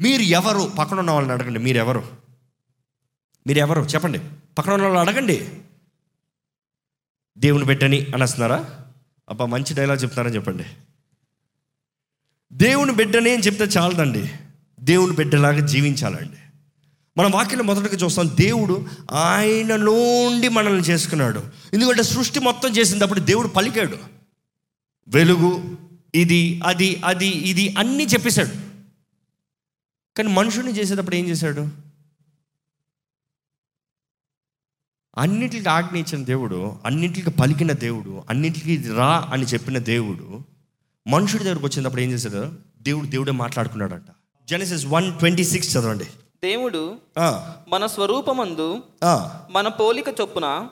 మీరు ఎవరు? పక్కన ఉన్న వాళ్ళని అడగండి. మీరు ఎవరు? మీరు ఎవరు? చెప్పండి. పక్కన ఉన్న వాళ్ళని అడగండి. దేవుని బిడ్డని అనేస్తున్నారా? అబ్బా మంచి డైలాగ్ చెప్తున్నారని చెప్పండి. దేవుని బిడ్డని అని చెప్తే చాలదండి. దేవుని బిడ్డలాగా జీవించాలండి. మనం వాక్యం మొదటగా చూస్తాం దేవుడు ఆయన నుండి మనల్ని చేసుకున్నాడు. ఎందుకంటే సృష్టి మొత్తం చేసినప్పుడు దేవుడు పలికాడు. వెలుగు ఇది అది అది ఇది అన్నీ చెప్పేశాడు. కానీ మనుషుని చేసేటప్పుడు ఏం చేశాడు? అన్నిటికి ఆజ్ఞ ఇచ్చిన దేవుడు అన్నిటికి పలికిన దేవుడు అన్నిటికీ రా అని చెప్పిన దేవుడు మనుషుడి దగ్గరకు వచ్చినప్పుడు ఏం చేశాడు? దేవుడు దేవుడే మాట్లాడుకున్నాడంట. జెనసిస్ వన్ ట్వంటీ సిక్స్ చదవండి. దేవుడు మన స్వరూపమందు. మన పోలిక చొప్పున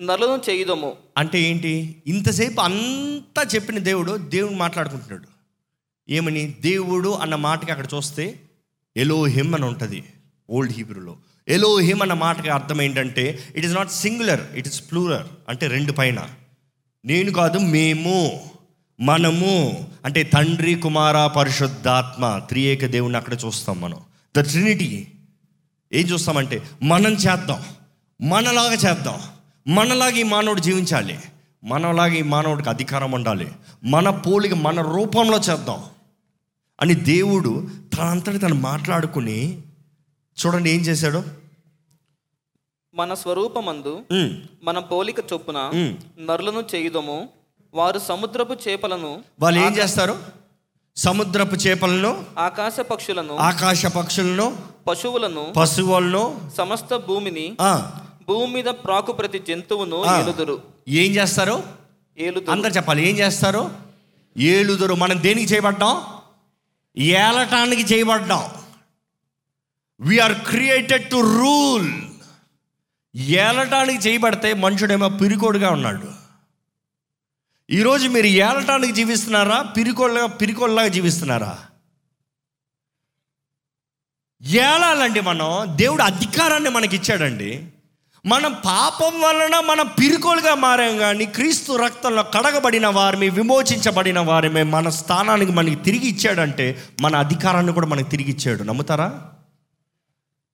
నరులను చేయుదము. అంటే ఏంటి? ఇంతసేపు అంతా చెప్పిన దేవుడు దేవుడు మాట్లాడుకుంటున్నాడు. ఏమని? దేవుడు అన్న మాటకి అక్కడ చూస్తే ఎలో హిమ్ అని ఉంటుంది ఓల్డ్ హీబ్రూలో ఎలో హిమ్ అన్న మాటకి అర్థం ఏంటంటే it is not singular it is plural అంటే రెండు పైన. నేను కాదు మేము మనము అంటే తండ్రి కుమార పరిశుద్ధాత్మ త్రియేక దేవుని అక్కడ చూస్తాం మనం. ద ట్రినిటీ ఏం చూస్తామంటే మనం చేద్దాం మనలాగా చేద్దాం మనలాగా ఈ మానవుడు జీవించాలి మనలాగా ఈ మానవుడికి అధికారం ఉండాలి మన పోలిక మన రూపంలో చేద్దాం. అని దేవుడు తనంతటి తను మాట్లాడుకుని చూడండి ఏం చేశాడు? మన స్వరూపమందు మన పోలిక చొప్పున. నరులను చేయుదము. వారు సముద్రపు చేపలను వాళ్ళు ఏం చేస్తారు? సముద్రపు చేపలను ఆకాశ పక్షులను ఆకాశ పక్షులను పశువులను పశువులను సమస్త భూమిని భూమి మీద ప్రాకు ప్రతి జంతువును. ఏలుదురు. ఏం చేస్తారు? ఏలుదురు. అందరు చెప్పాలి ఏం చేస్తారు? ఏలుదురు. మనం దేనికి చేయబడ్డాం? ఏలటానికి చేయబడ్డాం. We are created to rule ఏలటానికి చేయబడితే మనుషుడేమో పిరికోడుగా ఉన్నాడు. ఈరోజు మీరు ఏలటానికి జీవిస్తున్నారా? పిరికోళ్ళగా పిరికోళ్ళగా జీవిస్తున్నారా? ఏలాలండి మనం? దేవుడు అధికారాన్ని మనకి ఇచ్చాడండి మనం పాపం వలన మనం పిరుకోలుగా మారాం కానీ క్రీస్తు రక్తంలో కడగబడిన వారిని విమోచించబడిన వారిమే మన స్థానానికి మనకి తిరిగి ఇచ్చాడంటే మన అధికారాన్ని కూడా మనకి తిరిగి ఇచ్చాడు. నమ్ముతారా?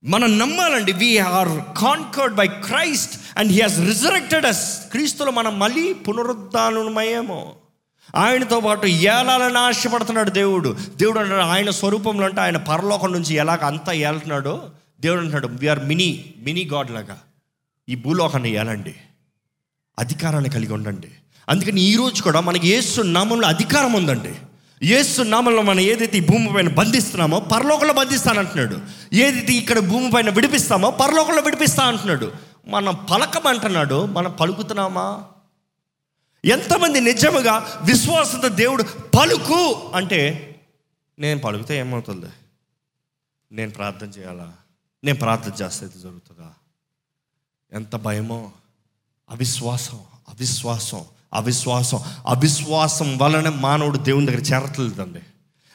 మనం నమ్మాలండి we are conquered by Christ and he has resurrected us క్రీస్తులో మనం మళ్ళీ పునరుద్ధానమయ్యేమో. ఆయనతో పాటు ఏలాలని ఆశపడుతున్నాడు దేవుడు. దేవుడు అంటాడు ఆయన స్వరూపంలో అంటే ఆయన పరలోకం నుంచి ఎలాగ అంతా ఏలుతున్నాడో దేవుడు అంటాడు వీఆర్ మినీ మినీ గాడ్ లాగా. ఈ భూలోకాన్ని ఏలండి? అధికారాన్ని కలిగి ఉండండి. అందుకని ఈరోజు కూడా మనకి ఏసు నామంలో అధికారం ఉందండి. ఏసు నామంలో మనం ఏదైతే ఈ భూమి పైన బంధిస్తున్నామో పరలోకంలో బంధిస్తానంటున్నాడు. ఏదైతే ఇక్కడ భూమి పైన విడిపిస్తామో పరలోకంలో విడిపిస్తా అంటున్నాడు. మనం పలకమంటున్నాడు మనం పలుకుతున్నామా? ఎంతమంది నిజముగా విశ్వాసంతో దేవుడు పలుకు అంటే నేను పలుకుతే ఏమవుతుంది? నేను ప్రార్థన చేయాలా? నేను ప్రార్థన చేస్తే ఇది జరుగుతుందా? ఎంత భయమో. అవిశ్వాసం అవిశ్వాసం అవిశ్వాసం. అవిశ్వాసం వలన మానవుడు దేవుని దగ్గర చేరట్లేదండి.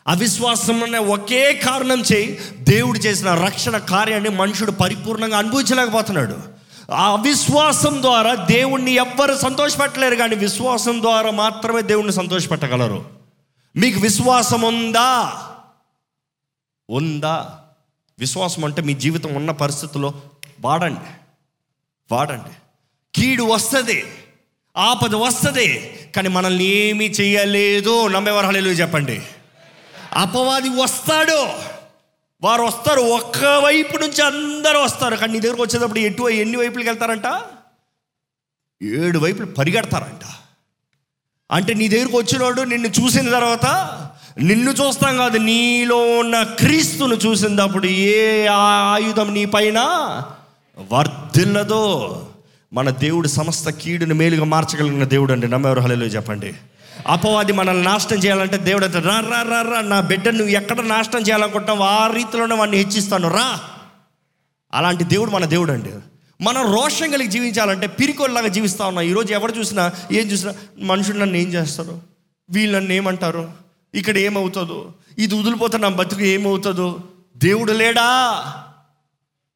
అవిశ్వాసం అనే ఒకే కారణం చేయి దేవుడు చేసిన రక్షణ కార్యాన్ని మనుషుడు పరిపూర్ణంగా అనుభవించలేకపోతున్నాడు. ఆ అవిశ్వాసం ద్వారా దేవుణ్ణి ఎవ్వరు సంతోషపెట్టలేరు కానీ విశ్వాసం ద్వారా మాత్రమే దేవుణ్ణి సంతోషపెట్టగలరు. మీకు విశ్వాసం ఉందా? ఉందా? విశ్వాసం అంటే మీ జీవితం ఉన్న పరిస్థితుల్లో వాడండి. వాడండి. కీడు వస్తుంది ఆపద వస్తుంది కానీ మనల్ని ఏమీ చేయలేదు నమ్మేవారు హల్లెలూయా చెప్పండి. అపవాది వస్తాడు. వారు వస్తారు ఒక్క వైపు నుంచి అందరూ వస్తారు. కానీ నీ దగ్గరకు వచ్చేటప్పుడు ఎటు ఎన్ని వైపులకి వెళ్తారంట? ఏడు వైపులు పరిగెడతారంట. అంటే నీ దగ్గరకు వచ్చినోడు నిన్ను చూసిన తర్వాత నిన్ను చూస్తాం కాదు నీలో ఉన్న క్రీస్తును చూసినప్పుడు ఏ ఆయుధం నీ పైన? వర్ధిల్లదో మన దేవుడు సమస్త కీడుని మేలుగా మార్చగలిగిన దేవుడు అండి నమ్మెవరు హలేలో చెప్పండి. అపవాది మనల్ని నాశనం చేయాలంటే దేవుడు అంటే రా రా రా రా నా బిడ్డను నువ్వు ఎక్కడ నాశనం చేయాలనుకుంటావు ఆ రీతిలోనే వాడిని హెచ్చిస్తాను. రా. అలాంటి దేవుడు మన దేవుడు అండి మనం రోషం కలిగి జీవించాలంటే పిరికోళ్ళలాగా జీవిస్తా ఉన్నాం. ఈరోజు ఎవరు చూసినా ఏం చూసినా మనుషులు నన్ను ఏం చేస్తారు వీళ్ళు నన్ను ఏమంటారు? ఇక్కడ ఏమవుతుందో? ఇది వదిలిపోతే నా బతుకు ఏమవుతుందో? దేవుడు లేడా?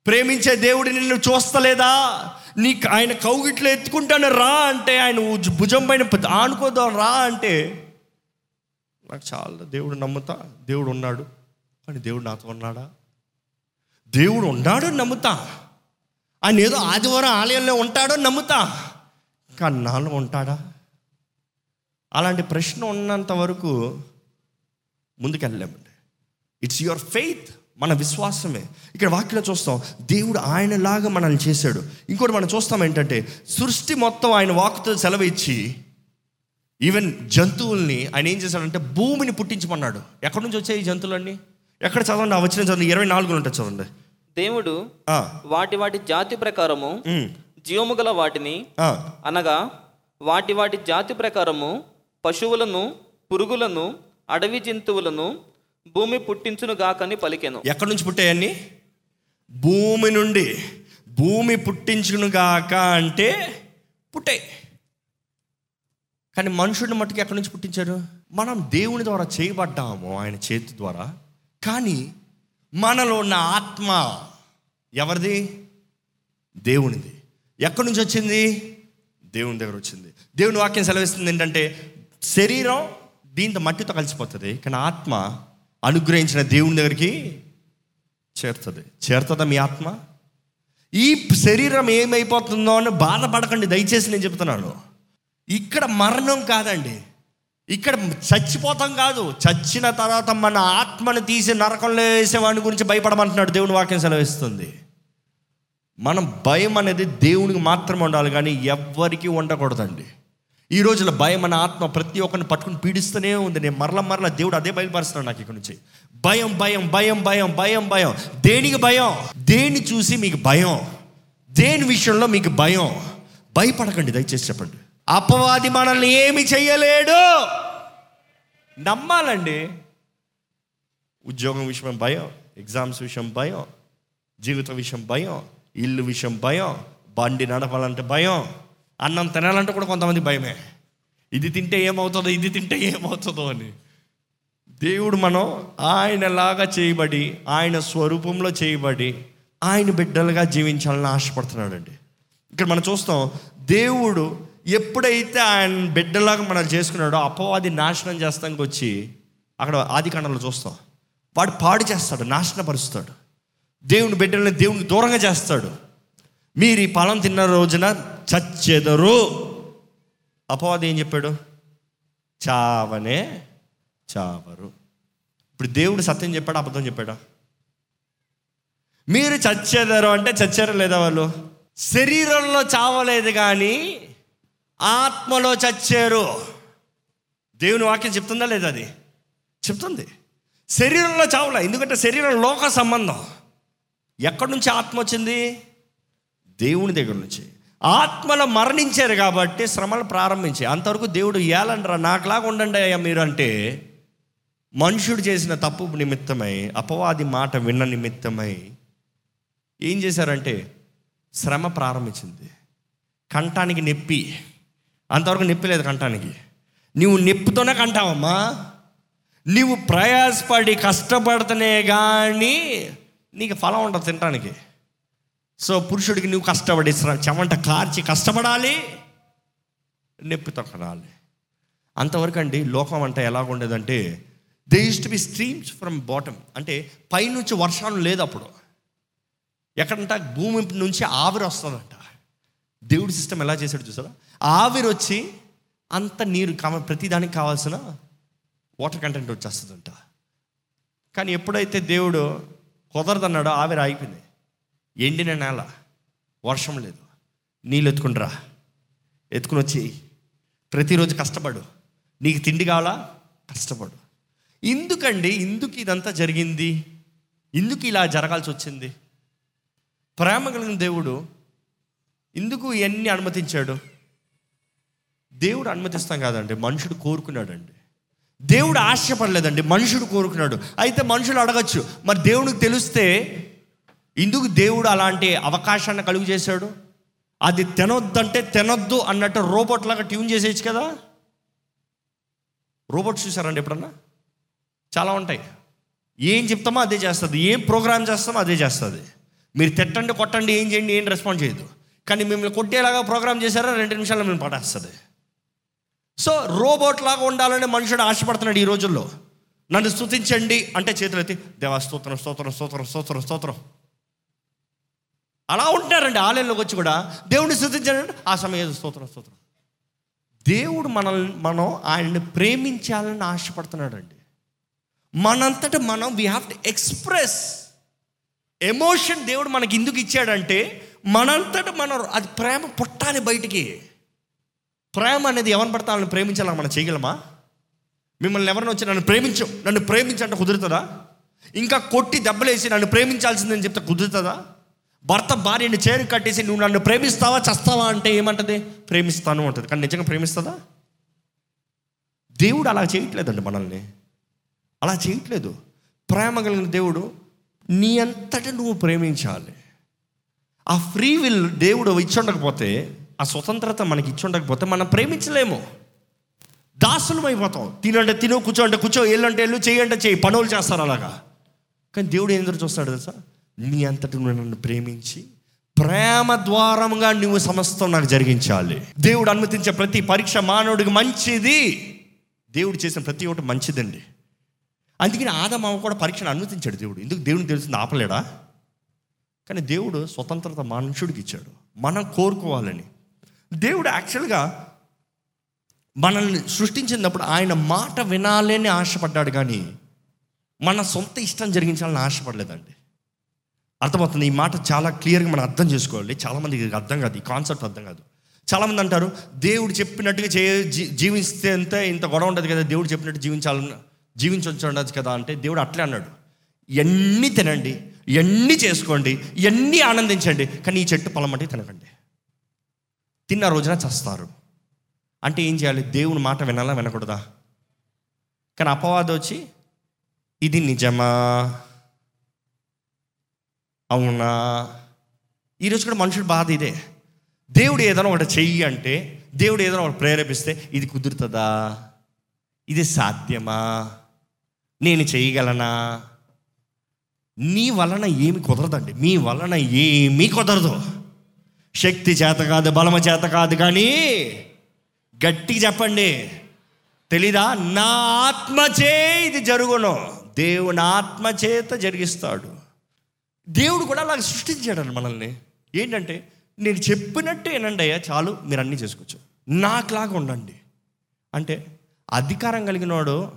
ప్రేమించే దేవుడు నిన్ను చూస్తలేదా? నీకు ఆయన కౌగిట్లో ఎత్తుకుంటాను రా అంటే ఆయన భుజం పైన ఆనుకోదాం రా అంటే నాకు చాలా దేవుడు నమ్ముతా దేవుడు ఉన్నాడు కానీ దేవుడు నాతో ఉన్నాడా? దేవుడు ఉన్నాడో నమ్ముతా. ఆయన ఏదో ఆదివారం ఆలయంలో ఉంటాడో అని నమ్ముతా. కానీ నాలో ఉంటాడా? అలాంటి ప్రశ్న ఉన్నంత వరకు ముందుకెళ్ళలేమండి. ఇట్స్ యువర్ ఫెయిత్ మన విశ్వాసమే. ఇక్కడ వాక్యలో చూస్తాం దేవుడు ఆయనలాగా మనల్ని చేశాడు. ఇంకోటి మనం చూస్తాం ఏంటంటే సృష్టి మొత్తం ఆయన వాక్తో సెలవు ఇచ్చి ఈవెన్ జంతువుల్ని ఆయన ఏం చేశాడంటే భూమిని పుట్టించమన్నాడు. ఎక్కడి నుంచి వచ్చాయి ఈ జంతువులన్నీ? ఎక్కడ చదవండి? ఆ వచ్చిన చదవండి. ఇరవై నాలుగులో ఉంటుంది చదవండి. దేవుడు వాటి వాటి జాతి ప్రకారము జీవము గల వాటిని అనగా వాటి వాటి జాతి ప్రకారము పశువులను పురుగులను అడవి జంతువులను భూమి పుట్టించును గాకని పలికెను. ఎక్కడి నుంచి పుట్టాయన్ని? భూమి నుండి. భూమి పుట్టించునుగాక అంటే పుట్టాయి. కానీ మనుషుడిని మట్టుకు ఎక్కడి నుంచి పుట్టించారు? మనం దేవుని ద్వారా చేయబడ్డాము ఆయన చేతి ద్వారా. కానీ మనలో ఉన్న ఆత్మ ఎవరిది? దేవునిది. ఎక్కడి నుంచి వచ్చింది? దేవుని దగ్గర వచ్చింది. దేవుని వాక్యం సెలవిస్తుంది ఏంటంటే శరీరం దీంతో మట్టితో కలిసిపోతుంది కానీ ఆత్మ అనుగ్రహించిన దేవుని దగ్గరికి చేరుతుంది. చేరుతుందా మీ ఆత్మ? ఈ శరీరం ఏమైపోతుందో అని బాధపడకండి. దయచేసి నేను చెప్తున్నాను. ఇక్కడ మరణం కాదండి. ఇక్కడ చచ్చిపోతాం కాదు. చచ్చిన తర్వాత మన ఆత్మను తీసి నరకంలో వేసేవాడి గురించి భయపడమంటున్నాడు. దేవుని వాక్యం సెలవిస్తుంది. మనం భయం అనేది దేవునికి మాత్రమే ఉండాలి కానీ ఎవ్వరికీ ఉండకూడదండి. ఈ రోజుల భయం అనే ఆత్మ ప్రతి ఒక్కరిని పట్టుకుని పీడిస్తూనే ఉంది. నేను మరల మరల దేవుడు అదే బయలుపరుస్తున్నాడు నాకు ఇక్కడ నుంచి. భయం భయం భయం భయం భయం భయం. దేనికి భయం? దేన్ని చూసి మీకు భయం? దేని విషయంలో మీకు భయం? భయపడకండి దయచేసి చెప్పండి. అపవాది మనల్ని ఏమి చేయలేడు నమ్మాలండి. ఉద్యోగం విషయం భయం ఎగ్జామ్స్ విషయం భయం జీవిత విషయం భయం ఇల్లు విషయం భయం బండి నడపాలంటే భయం. అన్నం తినాలంటే కూడా కొంతమంది భయమే. ఇది తింటే ఏమవుతుందో ఇది తింటే ఏమవుతుందో అని. దేవుడు మనం ఆయనలాగా చేయబడి ఆయన స్వరూపంలో చేయబడి ఆయన బిడ్డలుగా జీవించాలని ఆశపడుతున్నాడండి. ఇక్కడ మనం చూస్తాం దేవుడు ఎప్పుడైతే ఆయన బిడ్డలాగా మనం చేసుకున్నాడో అపవాది నాశనం చేస్తానికి వచ్చి అక్కడ ఆది కాండంలో చూస్తాం. వాడు పాడు చేస్తాడు నాశనపరుస్తాడు. దేవుని బిడ్డల్ని దేవునికి దూరంగా చేస్తాడు. మీరు ఈ ఫలం తిన్న రోజున చచ్చెదరు. అపవాది ఏం చెప్పాడు? చావనే చావరు. ఇప్పుడు దేవుడు సత్యం చెప్పాడు? అబద్ధం చెప్పాడా? మీరు చచ్చేదారు అంటే చచ్చారు లేదా వాళ్ళు? శరీరంలో చావలేదు కానీ ఆత్మలో చచ్చారు. దేవుని వాక్యం చెప్తుందా లేదా అది? చెప్తుంది. శరీరంలో చావలే. ఎందుకంటే శరీరం లోక సంబంధం. ఎక్కడి నుంచి ఆత్మ వచ్చింది? దేవుని దగ్గర నుంచి. ఆత్మలో మరణించారు కాబట్టి శ్రమలు ప్రారంభించాయి. అంతవరకు దేవుడు ఏలంటారా నాకులాగా ఉండండి అయ్యా మీరు అంటే మనుషుడు చేసిన తప్పు నిమిత్తమై అపవాది మాట విన్న నిమిత్తమై ఏం చేశారంటే శ్రమ ప్రారంభించింది. కంఠానికి నొప్పి. అంతవరకు నొప్పి లేదు కంఠానికి. నువ్వు నొప్పితోనే కంటావమ్మా నీవు ప్రయాసపడి కష్టపడితేనే కానీ నీకు ఫలం ఉండదు తినడానికి సో పురుషుడికి నువ్వు కష్టపడి చెమంట కార్చి కష్టపడాలి నొప్పి తొక్కడాలి అంతవరకు అండి లోకం అంటే ఎలా ఉండేదంటే they used to be streams from bottom అంటే పైనుంచి వర్షాలు లేదు అప్పుడు ఎక్కడంట? భూమి నుంచి ఆవిరి వస్తుందంట. దేవుడి సిస్టమ్ ఎలా చేశాడు చూసారా ఆవిరి వచ్చి అంత నీరు కావ ప్రతిదానికి కావాల్సిన వాటర్ కంటెంట్ వచ్చేస్తుందంట. కానీ ఎప్పుడైతే దేవుడు కుదరదన్నాడో ఆవిరి ఆగిపోయింది. ఎండిన నేల వర్షం లేదు. నీళ్ళు ఎత్తుకుంటురా ఎత్తుకుని వచ్చి ప్రతిరోజు కష్టపడు. నీకు తిండి కావాలా? కష్టపడు. ఎందుకండి? ఇందుకు ఇదంతా జరిగింది? ఎందుకు ఇలా జరగాల్సి వచ్చింది? ప్రేమ కలిగిన దేవుడు ఎందుకు ఇవన్నీ అనుమతించాడు? దేవుడు అనుమతిస్తాం కాదండి. మనుషుడు కోరుకున్నాడండి. దేవుడు ఆశపడలేదండి. మనుషుడు కోరుకున్నాడు. అయితే మనుషులు అడగచ్చు. మరి దేవునికి తెలిస్తే ఎందుకు దేవుడు అలాంటి అవకాశాన్ని కలుగు చేశాడు? అది తినొద్దంటే తినొద్దు అన్నట్టు రోబోట్ లాగా ట్యూన్ చేసేయచ్చు కదా? రోబోట్ చూసారండి ఎప్పుడన్నా? చాలా ఉంటాయి. ఏం చెప్తామో అదే చేస్తుంది. ఏం ప్రోగ్రామ్ చేస్తామో అదే చేస్తుంది. మీరు తిట్టండి కొట్టండి ఏం చేయండి ఏం రెస్పాండ్ చేయదు కానీ మిమ్మల్ని కొట్టేలాగా ప్రోగ్రామ్ చేశారా? రెండు నిమిషాల్లో మిమ్మల్ని పడేస్తుంది. సో రోబోట్ లాగా ఉండాలని మనుషుడు ఆశపడుతున్నాడు ఈ రోజుల్లో. నన్ను స్థుతించండి అంటే చేతులు దేవా స్తోత్రం స్తోత్రం స్తోత్రం స్తోత్రం స్తోత్రం. అలా ఉంటున్నారండి. ఆలయంలోకి వచ్చి కూడా దేవుడిని స్తుతించండి ఆ సమయం స్తోత్రం స్తోత్రం. దేవుడు మనల్ని మనం ఆయన్ని ప్రేమించాలని ఆశపడుతున్నాడండి. మనంతట మనం we have to express emotion దేవుడు మనకి ఎందుకు ఇచ్చాడంటే మనంతట మనం అది ప్రేమ పుట్టాలి బయటికి. ప్రేమ అనేది ఎవరిని పడతా వాళ్ళని ప్రేమించాలని మనం చేయగలమా? మిమ్మల్ని ఎవరిని వచ్చి నన్ను ప్రేమించు నన్ను ప్రేమించంటే కుదురుతుందా? ఇంకా కొట్టి దెబ్బలేసి నన్ను ప్రేమించాల్సిందని చెప్తే కుదురుతుందా? భర్త భార్యని చేరు కట్టేసి నువ్వు నన్ను ప్రేమిస్తావా చస్తావా అంటే ఏమంటది? ప్రేమిస్తాను అంటది. కానీ నిజంగా ప్రేమిస్తుందా? దేవుడు అలా చేయట్లేదండి మనల్ని. అలా చేయట్లేదు. ప్రేమ కలిగిన దేవుడు నీ అంతట నువ్వు ప్రేమించాలి. ఆ ఫ్రీ విల్ దేవుడు ఇచ్చుండకపోతే ఆ స్వతంత్రత మనకి ఇచ్చుండకపోతే మనం ప్రేమించలేము. దాసులం అయిపోతాం. తినంటే తిను కూర్చోంటే కూర్చో ఏళ్ళంటే ఏళ్ళు చేయంటే చేయి పనులు చేస్తారు అలాగా. కానీ దేవుడు ఏం చూస్తాడు తెలుసా? నీ అంతటి నువ్వు నన్ను ప్రేమించి ప్రేమ ద్వారంగా నువ్వు సమస్తం నాకు జరిగించాలి. దేవుడు అనుమతించే ప్రతి పరీక్ష మానవుడికి మంచిది. దేవుడు చేసిన ప్రతి ఒక్కటి మంచిదండి. అందుకని ఆదమావ కూడా పరీక్షను అనుమతించాడు దేవుడు. ఎందుకు దేవుడిని తెలిసింది ఆపలేడా? కానీ దేవుడు స్వతంత్రత మనుషుడికి ఇచ్చాడు. మనం కోరుకోవాలని. దేవుడు యాక్చువల్గా మనల్ని సృష్టించినప్పుడు ఆయన మాట వినాలని ఆశపడ్డాడు కానీ మన సొంత ఇష్టం జరిగించాలని ఆశపడలేదండి. అర్థమవుతుంది. ఈ మాట చాలా క్లియర్గా మనం అర్థం చేసుకోవాలి. చాలామందికి అర్థం కాదు. ఈ కాన్సెప్ట్ అర్థం కాదు. చాలామంది అంటారు దేవుడు చెప్పినట్టుగా చే జీవిస్తే అంత ఇంత గొడవ ఉండదు కదా దేవుడు చెప్పినట్టు జీవించాలని జీవించవచ్చు కదా అంటే దేవుడు అట్లే అన్నాడు. ఎన్ని తినండి ఎన్ని చేసుకోండి ఎన్ని ఆనందించండి కానీ ఈ చెట్టు పొలం అంటే తినకండి. తిన్న రోజున చస్తారు. అంటే ఏం చేయాలి? దేవుని మాట వినాలా వినకూడదా? కానీ అపవాదం వచ్చి ఇది నిజమా? అవునా? ఈరోజు కూడా మనుషుడు బాధ ఇదే. దేవుడు ఏదైనా ఒకటి చెయ్యి అంటే దేవుడు ఏదైనా ఒకటి ప్రేరేపిస్తే ఇది కుదురుతుందా? ఇది సాధ్యమా? నేను చేయగలనా నీ వలన ఏమి కుదరదండి. మీ వలన ఏమీ కుదరదు. శక్తి చేత కాదు బలమ చేత కాదు కానీ గట్టిగా చెప్పండి. తెలీదా? నా ఆత్మచే ఇది జరుగును. దేవుని ఆత్మ చేత జరిగిస్తాడు. దేవుడు కూడా అలాగ సృష్టించాడు మనల్ని. ఏంటంటే నేను చెప్పినట్టు ఏనండి అయ్యా చాలు మీరు అన్నీ చేసుకోవచ్చు. నాకులాగా ఉండండి. అంటే అధికారం కలిగినవాడు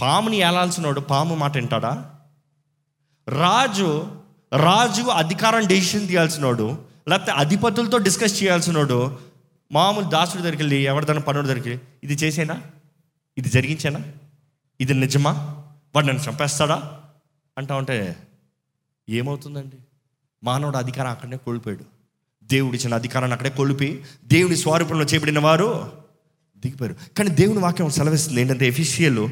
పాముని ఏలాల్సినోడు పాము మాట వింటాడా? రాజు రాజు అధికారం డెసిషన్ తీయాల్సినోడు లేకపోతే అధిపతులతో డిస్కస్ చేయాల్సినోడు మామూలు దాసుడి దగ్గరికి వెళ్ళి ఎవరిదైనా పనుడి దగ్గరికి ఇది చేసేనా? ఇది జరిగించేనా? ఇది నిజమా? వాడు నన్ను చంపేస్తాడా? అంటా ఉంటే ఏమవుతుందండి? మానవుడు అధికారం అక్కడనే కోల్పోయాడు. దేవుడు ఇచ్చిన అధికారాన్ని అక్కడే కోల్పి దేవుని స్వరూపంలో చేయబడిన వారు దిగిపోయారు. కానీ దేవుని వాక్యం సెలవిస్తుంది ఏంటంటే ఎఫిషియల్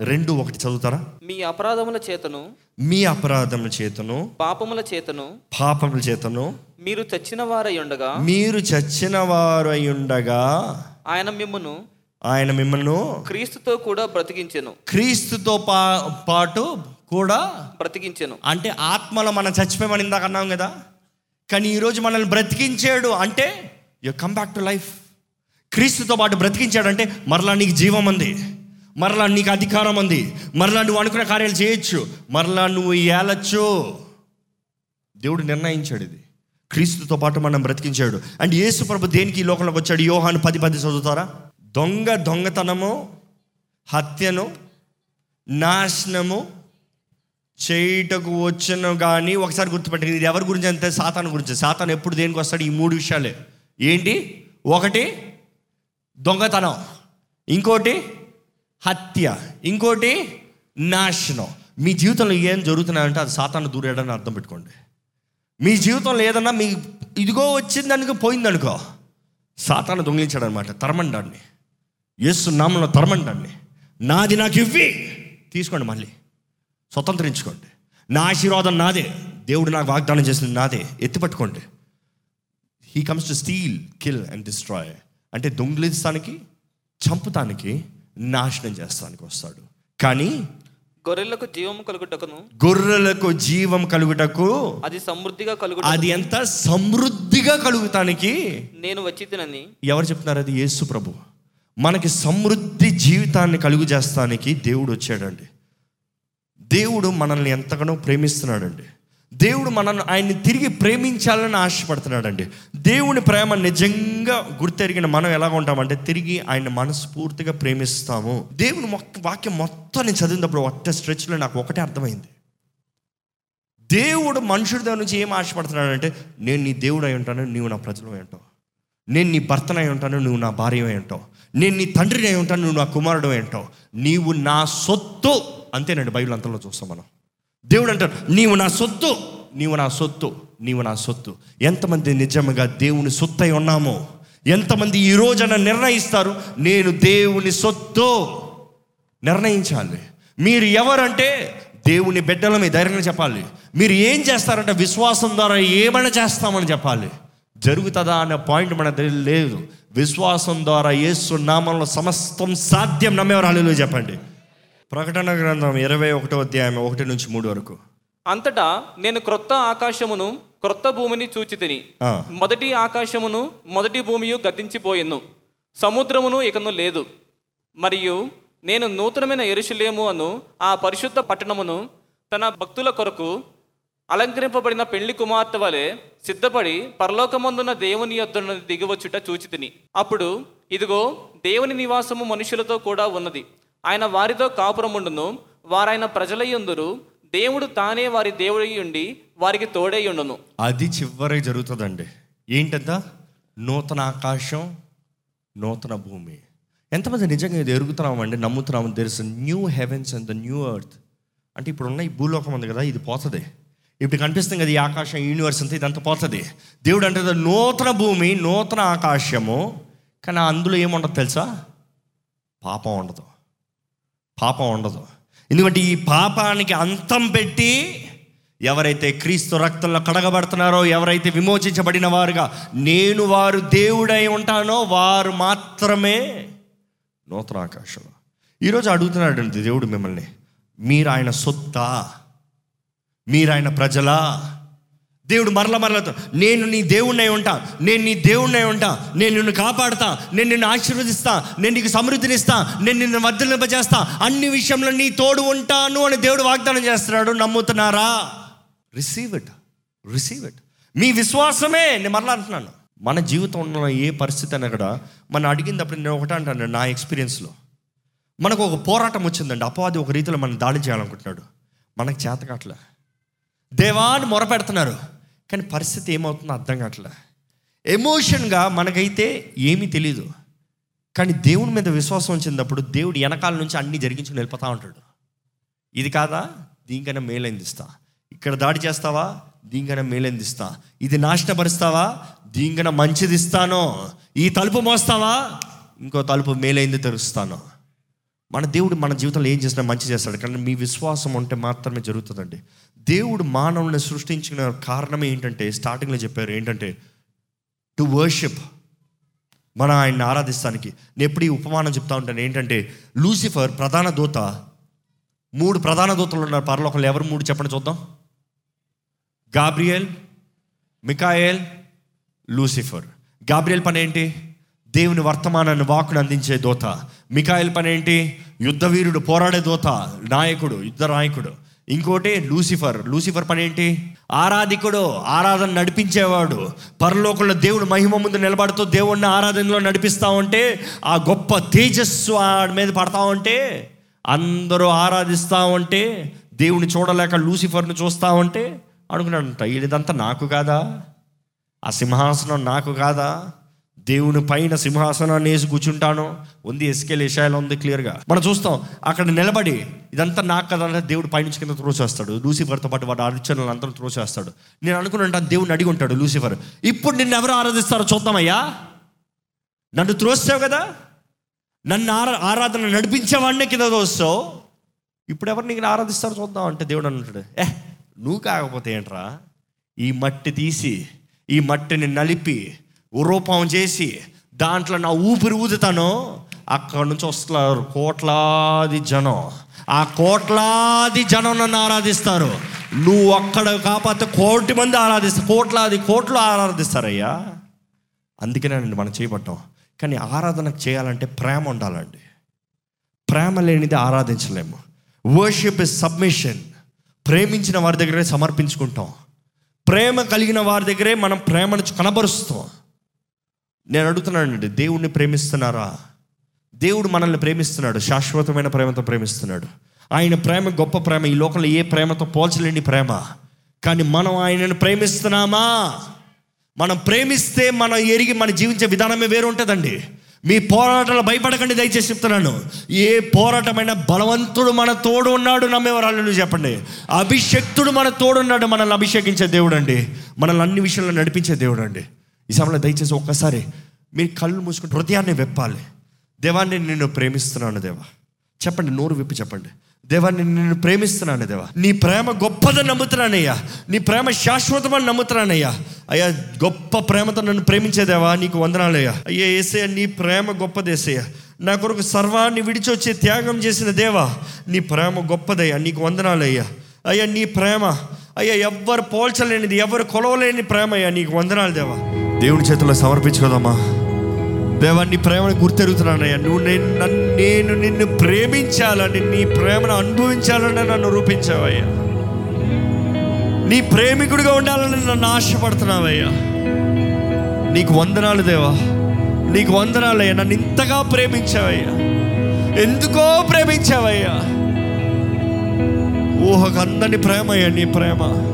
రెండు ఒకటి చదువుతారా? మీ అపరాధముల చేతను మీ అపరాధముల చేతను పాపముల చేతను పాపముల చేతను మీరు చచ్చిన వారై ఉండగా మీరు చచ్చిన వారు ఉండగా ఆయన మిమ్మును ఆయన మిమ్మల్ని క్రీస్తుతో కూడా బ్రతికించెను. క్రీస్తుతో పా పాటు కూడా బ్రతికించెను. అంటే ఆత్మలో మనం చచ్చిపోయామని ఇందాక అన్నాం కదా. కానీ ఈరోజు మనల్ని బ్రతికించాడు అంటే you come back to life క్రీస్తుతో పాటు బ్రతికించాడంటే మరలా నీకు జీవం ఉంది. మరలా నీకు అధికారం ఉంది. మరలా నువ్వు అనుకున్న కార్యాలు చేయొచ్చు. మరలా నువ్వు ఏలచ్చు. దేవుడు నిర్ణయించాడు ఇది. క్రీస్తుతో పాటు మనం బ్రతికించాడు. అండ్ యేసు ప్రభు దేనికి ఈ లోకంలోకి వచ్చాడు? యోహాను పది పది చదువుతారా? దొంగ దొంగతనము హత్యను నాశనము చేయుటకు వచ్చను కానీ ఒకసారి గుర్తుపెట్టండి ఇది ఎవరి గురించి అంతే సాతాను గురించి. సాతాను ఎప్పుడు దేనికి వస్తాడు? ఈ మూడు విషయాలే. ఏంటి? ఒకటి దొంగతనం. ఇంకోటి హత్య. ఇంకోటి నాశనం. మీ జీవితంలో ఏం జరుగుతున్నాయంటే అది సాతాను దూరేడని అర్థం పెట్టుకోండి. మీ జీవితంలో ఏదన్నా మీ ఇదిగో వచ్చిందనుకో పోయిందనుకో సాతాను దొంగిలించాడు అనమాట తరమండాన్ని ఎస్సు నామంలో తరమండాన్ని నాది నాకు ఇవ్వి. తీసుకోండి మళ్ళీ. స్వతంత్రించుకోండి. నా ఆశీర్వాదం నాదే. దేవుడు నాకు వాగ్దానం చేసింది నాదే. ఎత్తిపట్టుకోండి he comes to steal kill and destroy అంటే దొంగిలిస్తానికి చంపుతానికి నాశనం చేస్తానికి వస్తాడు. కానీ గొర్రెలకు జీవము కలుగుటకును గొర్రెలకు జీవం కలుగుటకు అది సమృద్ధిగా కలుగుట అది ఎంత సమృద్ధిగా కలుగుతానికి నేను వచ్చి తినని ఎవరు చెప్తున్నారు? అది యేసు ప్రభు. మనకి సమృద్ధి జీవితాన్ని కలుగు చేస్తానికి దేవుడు వచ్చాడండి. దేవుడు మనల్ని ఎంతగానో ప్రేమిస్తున్నాడండి. దేవుడు మనల్ని ఆయన్ని తిరిగి ప్రేమించాలని ఆశపడుతున్నాడండి. దేవుని ప్రేమ నిజంగా గుర్తెరిగిన మనం ఎలా ఉంటామంటే తిరిగి ఆయన మనస్ఫూర్తిగా ప్రేమిస్తాము. దేవుని మొక్క వాక్యం మొత్తం నేను చదివినప్పుడు ఒక్క స్ట్రెచ్లో నాకు ఒకటే అర్థమైంది. దేవుడు మనుషుడి దగ్గర నుంచి ఏం ఆశపడుతున్నాడంటే నేను నీ దేవుడు అయి ఉంటాను నీవు నా ప్రజలు అయి ఉంటావు. నేను నీ భర్తనై ఉంటాను నువ్వు నా భార్య అయి ఉంటావు. నేను నీ తండ్రిని అయి ఉంటాను నువ్వు నా కుమారుడు అయి ఉంటావు. నీవు నా సొత్తు. అంతేనండి బైబిల్ అంతలో చూస్తాం మనం. దేవుడు అంటాడు నీవు నా సొత్తు నీవు నా సొత్తు నీవు నా సొత్తు. ఎంతమంది నిజంగా దేవుని సొత్తు అయి ఉన్నామో ఎంతమంది ఈ రోజున నిర్ణయిస్తారు నేను దేవుని సొత్తు. నిర్ణయించాలి. మీరు ఎవరంటే దేవుని బిడ్డల మీ ధైర్యంగా చెప్పాలి. మీరు ఏం చేస్తారంటే విశ్వాసం ద్వారా ఏమైనా చేస్తామని చెప్పాలి. జరుగుతుందా అనే పాయింట్ మన దగ్గర లేదు. విశ్వాసం ద్వారా ఏసు నామంలో సమస్తం సాధ్యం నమ్మేవారు. హాలేలుయా చెప్పండి. ప్రకటన గ్రంథం ఇరవై ఒకటో అధ్యాయం ఒకటి నుంచి మూడు వరకు. అంతటా నేను క్రొత్త ఆకాశమును క్రొత్త భూమిని చూచి తిని ఆ. మొదటి ఆకాశమును మొదటి భూమియు గతించిపోయెను సముద్రమును ఇకను లేదు. మరియు నేను నూతనమైన ఎరుషులేము అను ఆ పరిశుద్ధ పట్టణమును తన భక్తుల కొరకు అలంకరింపబడిన పెళ్ళి కుమార్తె వలె సిద్ధపడి పరలోకమందున దేవుని యొద్ద దిగివచ్చుట చూచి తిని అప్పుడు ఇదిగో దేవుని నివాసము మనుషులతో కూడా ఉన్నది. ఆయన వారితో కాపురముండును వారాయన ప్రజలయ్యుందురు దేవుడు తానే వారి దేవుడై ఉండి వారికి తోడై ఉండును. అది చివరి జరుగుతుందండి. ఏంటంత? నూతన ఆకాశం నూతన భూమి. ఎంతమంది నిజంగా ఇది ఎరుగుతున్నామండి నమ్ముతున్నాము there new heavens and the new earth అంటే ఇప్పుడు ఉన్న ఈ భూలోకం ఉంది కదా ఇది పోతుంది. ఇప్పుడు కనిపిస్తుంది కదా ఈ ఆకాశం యూనివర్స్ అంతా ఇదంతా పోతుంది. దేవుడు అంటే నూతన భూమి నూతన ఆకాశము. కానీ అందులో ఏముండదు తెలుసా? పాపం ఉండదు. పాపం ఉండదు. ఎందుకంటే ఈ పాపానికి అంతం పెట్టి ఎవరైతే క్రీస్తు రక్తంలో కడగబడుతున్నారో ఎవరైతే విమోచించబడిన వారుగా నేను వారు దేవుడై ఉంటానో వారు మాత్రమే నూతన ఆకాశం ఈరోజు అడుగుతున్నాడండి దేవుడు మిమ్మల్ని మీరు ఆయన సొత్తా? మీరు ఆయన ప్రజలా? దేవుడు మరల మరలతో నేను నీ దేవుణ్ణి ఉంటా నేను నీ దేవుణ్ణి ఉంటా నేను నిన్ను కాపాడుతా నేను నిన్ను ఆశీర్వదిస్తా నేను నీకు సమృద్ధినిస్తా నేను నిన్ను వర్ధలింపజేస్తా అన్ని విషయంలో నీ తోడు ఉంటాను అని దేవుడు వాగ్దానం చేస్తున్నాడు. నమ్ముతున్నారా? Receive it receive it. మీ విశ్వాసమే నేను మరలా అంటున్నాను. మన జీవితంలో ఏ పరిస్థితి అయినా కూడా మనం అడిగినప్పుడు నేను ఒకటే అంటాను నా ఎక్స్పీరియన్స్లో మనకు ఒక పోరాటం వచ్చిందండి అపవాది ఒక రీతిలో మనం దాడి చేయాలనుకుంటున్నాడు. మనకు చేత కావట్లే దేవాన్ని మొరపెడుతున్నారు. కానీ పరిస్థితి ఏమవుతుందో అర్థం కావట్లే. ఎమోషన్గా మనకైతే ఏమీ తెలియదు కానీ దేవుని మీద విశ్వాసం వచ్చినప్పుడు దేవుడు వెనకాల నుంచి అన్ని జరిగించుకుని వెళ్ళిపోతా ఉంటాడు. ఇది కాదా? దీనికైనా మేలైందిస్తా ఇక్కడ దాడి చేస్తావా? దీనికైనా మేలైందిస్తా ఇది నాశనపరుస్తావా? దీనికైనా మంచిది ఇస్తాను. ఈ తలుపు మోస్తావా? ఇంకో తలుపు మేలైంది తెరుస్తాను. మన దేవుడు మన జీవితంలో ఏం చేసినా మంచి చేస్తాడు. కానీ మీ విశ్వాసం ఉంటే మాత్రమే జరుగుతుందండి. దేవుడు మానవుని సృష్టించిన కారణం ఏంటంటే స్టార్టింగ్లో చెప్పారు ఏంటంటే టు వర్షిప్ మనం ఆయన్ని ఆరాధిస్తానికి. నేను ఎప్పుడు ఈ ఉపమానం చెప్తా ఉంటాను ఏంటంటే లూసిఫర్ ప్రధాన దూత మూడు ప్రధాన దూతలు ఉన్నారు పరలోకంలో. ఎవరు మూడు చెప్పండి చూద్దాం? గాబ్రియల్ మికాయల్ లూసిఫర్ గాబ్రియల్ పని ఏంటి? దేవుని వర్తమానాన్ని వాకును అందించే దోత. మికాయల్ పని ఏంటి? యుద్ధవీరుడు పోరాడే దోత నాయకుడు యుద్ధ నాయకుడు. ఇంకోటి లూసిఫర్. లూసిఫర్ పని ఏంటి? ఆరాధికుడు ఆరాధన నడిపించేవాడు. పరలోకంలో దేవుడు మహిమ ముందు నిలబడుతూ దేవుడిని ఆరాధనలో నడిపిస్తా ఉంటే ఆ గొప్ప తేజస్సు ఆడి మీద పడతా ఉంటే అందరూ ఆరాధిస్తూ ఉంటే దేవుని చూడలేక లూసిఫర్ను చూస్తూ ఉంటే అనుకున్నాడంట ఇదంతా నాకు కాదా? ఆ సింహాసనం నాకు కాదా? దేవుని పైన సింహాసనాన్ని వేసి కూర్చుంటాను. ఉంది ఎస్కేల్ ఏషాయాలో ఉంది క్లియర్గా. మనం చూస్తాం అక్కడ నిలబడి ఇదంతా నాకు కదా దేవుడు పైనుంచి కింద త్రోసేస్తాడు. లూసిఫర్తో పాటు వాడు అర్చనలు అంతా త్రోసేస్తాడు. నేను అనుకున్నాను దేవుడిని అడిగి ఉంటాడు లూసిఫర్. ఇప్పుడు నిన్ను ఎవరు ఆరాధిస్తారో చూద్దామయ్యా? నన్ను త్రోస్తావు కదా? నన్ను ఆరా ఆరాధన నడిపించేవాడినే కింద తోస్తావు ఇప్పుడు ఎవరు నీకు ఆరాధిస్తారో చూద్దాం అంటే దేవుడు అంటాడు ఏ నువ్వు కాకపోతే ఏంట్రా? ఈ మట్టి తీసి ఈ మట్టిని నలిపి రూపం చేసి దాంట్లో నా ఊపిరి ఊదుతాను అక్కడ నుంచి వస్తున్నారు కోట్లాది జనం. ఆ కోట్లాది జనం నన్ను ఆరాధిస్తారు. నువ్వు అక్కడ కాకపోతే కోటి మంది ఆరాధిస్తారు కోట్లాది కోట్లు ఆరాధిస్తారయ్యా. అందుకేనండి మనం చేయబట్టాం కానీ ఆరాధన చేయాలంటే ప్రేమ ఉండాలండి. ప్రేమ లేనిది ఆరాధించలేము. వర్షిప్ ఇస్ సబ్మిషన్ ప్రేమించిన వారి దగ్గరే సమర్పించుకుంటాం. ప్రేమ కలిగిన వారి దగ్గరే మనం ప్రేమను కనబరుస్తాం. నేను అడుగుతున్నానండి దేవుణ్ణి ప్రేమిస్తున్నారా? దేవుడు మనల్ని ప్రేమిస్తున్నాడు శాశ్వతమైన ప్రేమతో ప్రేమిస్తున్నాడు. ఆయన ప్రేమ గొప్ప ప్రేమ ఈ లోకంలో ఏ ప్రేమతో పోల్చలేని ప్రేమ. కానీ మనం ఆయనను ప్రేమిస్తున్నామా? మనం ప్రేమిస్తే మనం ఎరిగి మన జీవించే విధానమే వేరు ఉంటుందండి మీ పోరాటాలు భయపడకండి దయచేసి చెప్తున్నాను. ఏ పోరాటమైన బలవంతుడు మన తోడు ఉన్నాడు నమ్మేవాళ్ళు చెప్పండి. అభిషక్తుడు మన తోడున్నాడు మనల్ని అభిషేకించే దేవుడు అండి మనల్ని అన్ని విషయంలో నడిపించే దేవుడు అండి ఈ సమయంలో దయచేసి ఒక్కసారి మీరు కళ్ళు మూసుకుంటే హృదయాన్ని వెప్పాలి. దేవాన్ని నిన్ను ప్రేమిస్తున్నాను దేవా. చెప్పండి నోరు విప్పి చెప్పండి. దేవా నేను నిన్ను ప్రేమిస్తున్నాను దేవా. నీ ప్రేమ గొప్పదని నమ్ముతున్నానయ్యా. నీ ప్రేమ శాశ్వతమని నమ్ముతున్నానయ్యా. అయ్యా గొప్ప ప్రేమతో నన్ను ప్రేమించేదేవా నీకు వందనాలయ్యా. అయ్యా ఏసయ్య నీ ప్రేమ గొప్పదేసయ్య నా కొరకు సర్వాన్ని విడిచొచ్చి త్యాగం చేసిన దేవా నీ ప్రేమ గొప్పదయ్యా నీకు వందనాలయ్యా. అయ్యా నీ ప్రేమ అయ్యా ఎవ్వరు పోల్చలేనిది ఎవరు కొలవలేని ప్రేమ అయ్యా నీకు వందనాలు దేవా. దేవుని చేతిలో సమర్పించుకోదమ్మా. దేవా నీ ప్రేమను గుర్తెరుగుతున్నానయ్యా. నువ్వు నేను నేను నిన్ను ప్రేమించాలని నీ ప్రేమను అనుభవించాలని నన్ను రూపించావయ్యా. నీ ప్రేమికుడిగా ఉండాలని నన్ను ఆశపడుతున్నావయ్యా. నీకు వందనాలు దేవా. నీకు వందనాలయ్యా. నన్ను ఇంతగా ప్రేమించావయ్యా. ఎందుకో ప్రేమించావయ్యా. ఊహకు అందని ప్రేమయ్యా నీ ప్రేమ.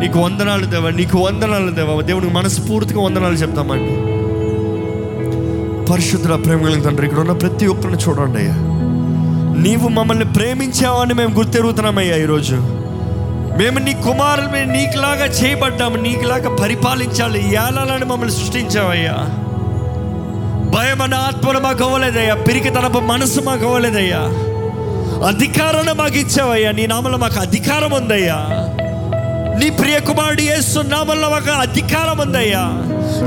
నీకు వందనాలు దేవా నీకు వందనాలు దేవా. దేవునికి మనస్ఫూర్తిగా వందనాలు చెప్తామండి. పరిశుద్ధుల ప్రేమ కలిగిన తండ్రి ఇక్కడ ఉన్న ప్రతి ఒక్కరిని చూడండి అయ్యా. నీవు మమ్మల్ని ప్రేమించావని మేము గుర్తెరుగుతున్నామయ్యా ఈరోజు. మేము నీ కుమారులు మేము నీకులాగా చేయబడ్డాము నీకులాగా పరిపాలించాలి ఏలాలని మమ్మల్ని సృష్టించావయ్యా. భయం అన్న ఆత్మను మాకు అవ్వలేదయ్యా పిరికితనపు మనసు మాకు అవ్వలేదయ్యా అధికారాన్ని మాకు ఇచ్చావయ్యా నీ నామలో మాకు అధికారం ఉందయ్యా. నీ ప్రియ కుమారుడు యేసు నామంలో అధికారం ఉందయ్యా.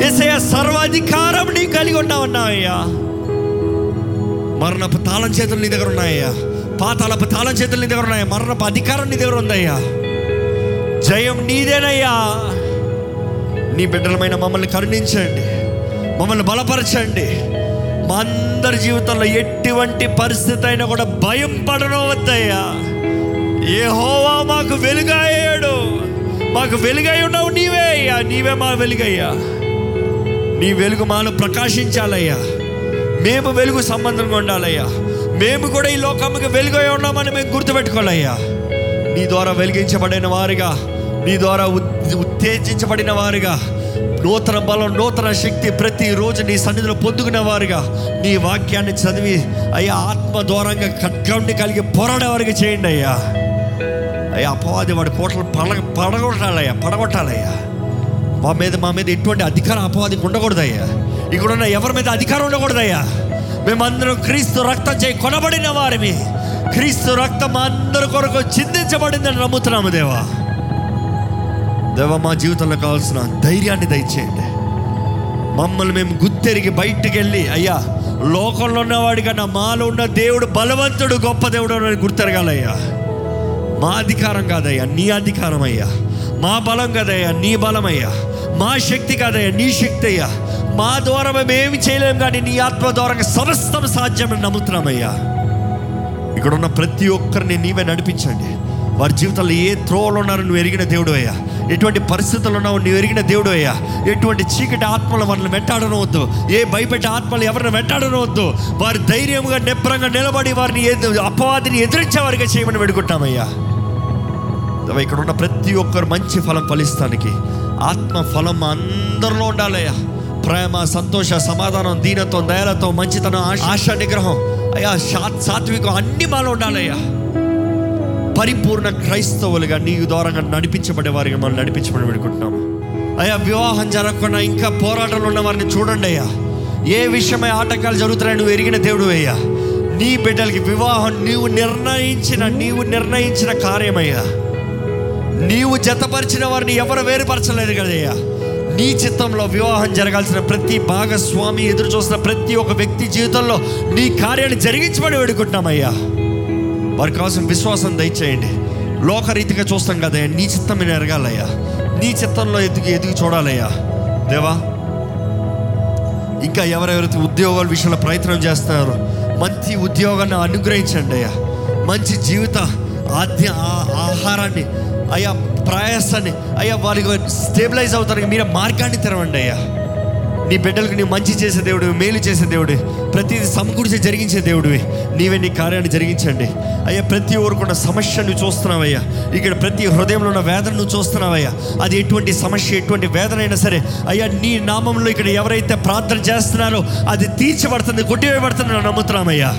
ఏసయ్య సర్వాధికారం నీ కలిగి ఉన్నావన్నావయ్యా మరణపు తాళం చేతులు నీ దగ్గర ఉన్నాయ్యా పాతాళపు తాళం చేతులు నీ దగ్గర ఉన్నాయా? మరణపు అధికారం నీ దగ్గర ఉందయ్యా. జయం నీదేనయ్యా. నీ బిడ్డలమైన మమ్మల్ని కరుణించండి. మమ్మల్ని బలపరచండి. మా అందరి జీవితంలో ఎటువంటి పరిస్థితి అయినా కూడా భయం పడనవద్దయ్యా. ఏ హోవా మాకు వెలుగాయ్యాడు. మాకు వెలుగై ఉన్నావు నీవే అయ్యా నీవే మా వెలుగయ్యా. నీ వెలుగు మాలో ప్రకాశించాలయ్యా. మేము వెలుగు సంబంధంగా ఉండాలయ్యా. మేము కూడా ఈ లోకముకి వెలుగై ఉన్నామని మేము గుర్తుపెట్టుకోవాలయ్యా. నీ ద్వారా వెలిగించబడిన వారిగా నీ ద్వారా ఉత్- ఉత్తేజించబడిన వారిగా నూతన బలం నూతన శక్తి ప్రతిరోజు నీ సన్నిధిలో పొందుకున్న వారుగా నీ వాక్యాన్ని చదివి అయ్యా ఆత్మ దూరంగా ఖడ్గాన్ని కలిగి పోరాడే వారికి చేయండి అయ్యా. అయ్యా అపవాది వాడి కోటలు పడ పడగొట్టాలయ్యా పడగొట్టాలయ్యా. మా మీద మా మీద ఎటువంటి అధికారం అపవాదికి ఉండకూడదయ్యా. ఇక్కడ ఉన్న ఎవరి మీద అధికారం ఉండకూడదయ్యా. మేమందరం క్రీస్తు రక్తం చేయి కొనబడిన వారిని క్రీస్తు రక్తం అందరి కొరకు చిందించబడిందని నమ్ముతున్నాము దేవా. దేవా మా జీవితంలో కావాల్సిన ధైర్యాన్ని దయచేయండి. మమ్మల్ని మేము గుర్తెరిగి బయటికి వెళ్ళి అయ్యా లోకంలో ఉన్నవాడి కన్నా మాలో ఉన్న దేవుడు బలవంతుడు గొప్ప దేవుడు అని గుర్తెరగాలయ్యా. మా అధికారం కాదయ్యా నీ అధికారం అయ్యా. మా బలం కాదయ్యా నీ బలమయ్యా మా శక్తి కాదయ్యా నీ శక్తి అయ్యా. మా ద్వారా మేము ఏమి చేయలేము కానీ నీ ఆత్మ ద్వారా సమస్తం సాధ్యమని నమ్ముతున్నామయ్యా ఇక్కడ ఉన్న ప్రతి ఒక్కరిని నీవే నడిపించండి. వారి జీవితంలో ఏ త్రోవలు ఉన్నారో నువ్వు ఎరిగిన దేవుడు అయ్యా. ఎటువంటి పరిస్థితులు ఉన్నావు నువ్వు ఎరిగిన దేవుడు అయ్యా. ఎటువంటి చీకటి ఆత్మలు వారిని వెంటాడనవద్దు. ఏ భయపెట్టే ఆత్మలు ఎవరిని వెంటాడనవద్దు. వారి ధైర్యంగా నిబ్బరంగా నిలబడి వారిని అపవాదిని ఎదిరించేవారిగా చేయమని పెడుకుంటామయ్యా ఇక్కడ ఉన్న ప్రతి ఒక్కరు మంచి ఫలం ఫలిస్తానికి. ఆత్మ ఫలం అందరిలో ఉండాలయ్యా. ప్రేమ సంతోష సమాధానం దీనత్వం దయలతో మంచితనం ఆశ నిగ్రహం అయ్యా సా- సాత్వికం అన్ని మాలో ఉండాలయ్యా. పరిపూర్ణ క్రైస్తవులుగా నీ ద్వారంగా నడిపించబడే వారికి మనం నడిపించబడి పెడుకుంటున్నాము అయ్యా వివాహం జరగకుండా ఇంకా పోరాటాలు ఉన్న వారిని చూడండి అయ్యా. ఏ విషయమై ఆటంకాలు జరుగుతున్నాయి నువ్వు ఎరిగిన దేవుడు అయ్యా. నీ బిడ్డలకి వివాహం నీవు నిర్ణయించిన నీవు నిర్ణయించిన కార్యమయ్యా. నీవు జతపరిచిన వారిని ఎవరు వేరుపరచలేదు కదయ్యా. నీ చిత్తంలో వివాహం జరగాల్సిన ప్రతి భాగస్వామి ఎదురు చూసిన ప్రతి ఒక్క వ్యక్తి జీవితంలో నీ కార్యాన్ని జరిగించమని వేడుకుంటున్నామయ్యా. వారి కోసం విశ్వాసం దయచేయండి. లోకరీతిగా చూస్తాం కదయ్యా నీ చిత్తం ఎరగాలయ్యా. నీ చిత్తంలో ఎదిగి ఎదిగి చూడాలయ్యా. దేవా ఇంకా ఎవరెవరైతే ఉద్యోగాల విషయంలో ప్రయత్నం చేస్తున్నారో మంచి ఉద్యోగాన్ని అనుగ్రహించండి అయ్యా. మంచి జీవిత ఆద్య ఆహారాన్ని అయ్యా ప్రయాసాన్ని. అయ్యా వారికి స్టేబిలైజ్ అవుతారు. మీరు మార్గాన్ని తెరవండి అయ్యా. నీ బిడ్డలకు నీ మంచి చేసే దేవుడు మేలు చేసే దేవుడు ప్రతిది సమకూర్చి జరిగించే దేవుడివి. నీవే నీ కార్యాన్ని జరిగించండి. అయ్యా ప్రతి ఊరుకున్న సమస్య నువ్వు చూస్తున్నావయ్యా. ఇక్కడ ప్రతి హృదయంలో ఉన్న వేదన నువ్వు చూస్తున్నావయ్యా. అది ఎటువంటి సమస్య ఎటువంటి వేదన అయినా సరే అయ్యా నీ నామంలో ఇక్కడ ఎవరైతే ప్రార్థన చేస్తున్నారో అది తీర్చబడుతుంది కొట్టివేయబడుతుందని నమ్ముతున్నామయ్యా.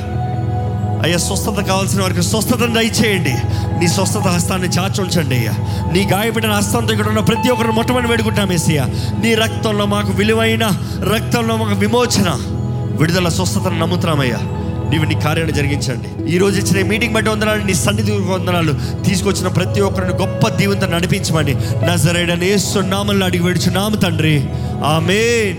అయ్యా స్వస్థత కావాల్సిన వారికి స్వస్థతను దయచేయండి. నీ స్వస్థత హస్తాన్ని చాచి ఉంచండి అయ్యా. నీ గాయపడిన హస్తంతో ఇక్కడ ఉన్న ప్రతి ఒక్కరిని మొట్టమొదటి వేడుకుంటాం ఏసయ్యా. నీ రక్తంలో మాకు విలువైన రక్తంలో మాకు విమోచన విడుదల స్వస్థతను నమ్ముతున్నామయ్యా నీవు నీ కార్యాన్ని జరిగించండి. ఈ రోజు ఇచ్చిన మీటింగ్ బట్టి వందనాలు నీ సన్నిధి వందనాలు తీసుకొచ్చిన ప్రతి ఒక్కరిని గొప్ప దీవంతో నడిపించమని నా జరైడని అడిగి వేడుచున్నాము తండ్రి. ఆమె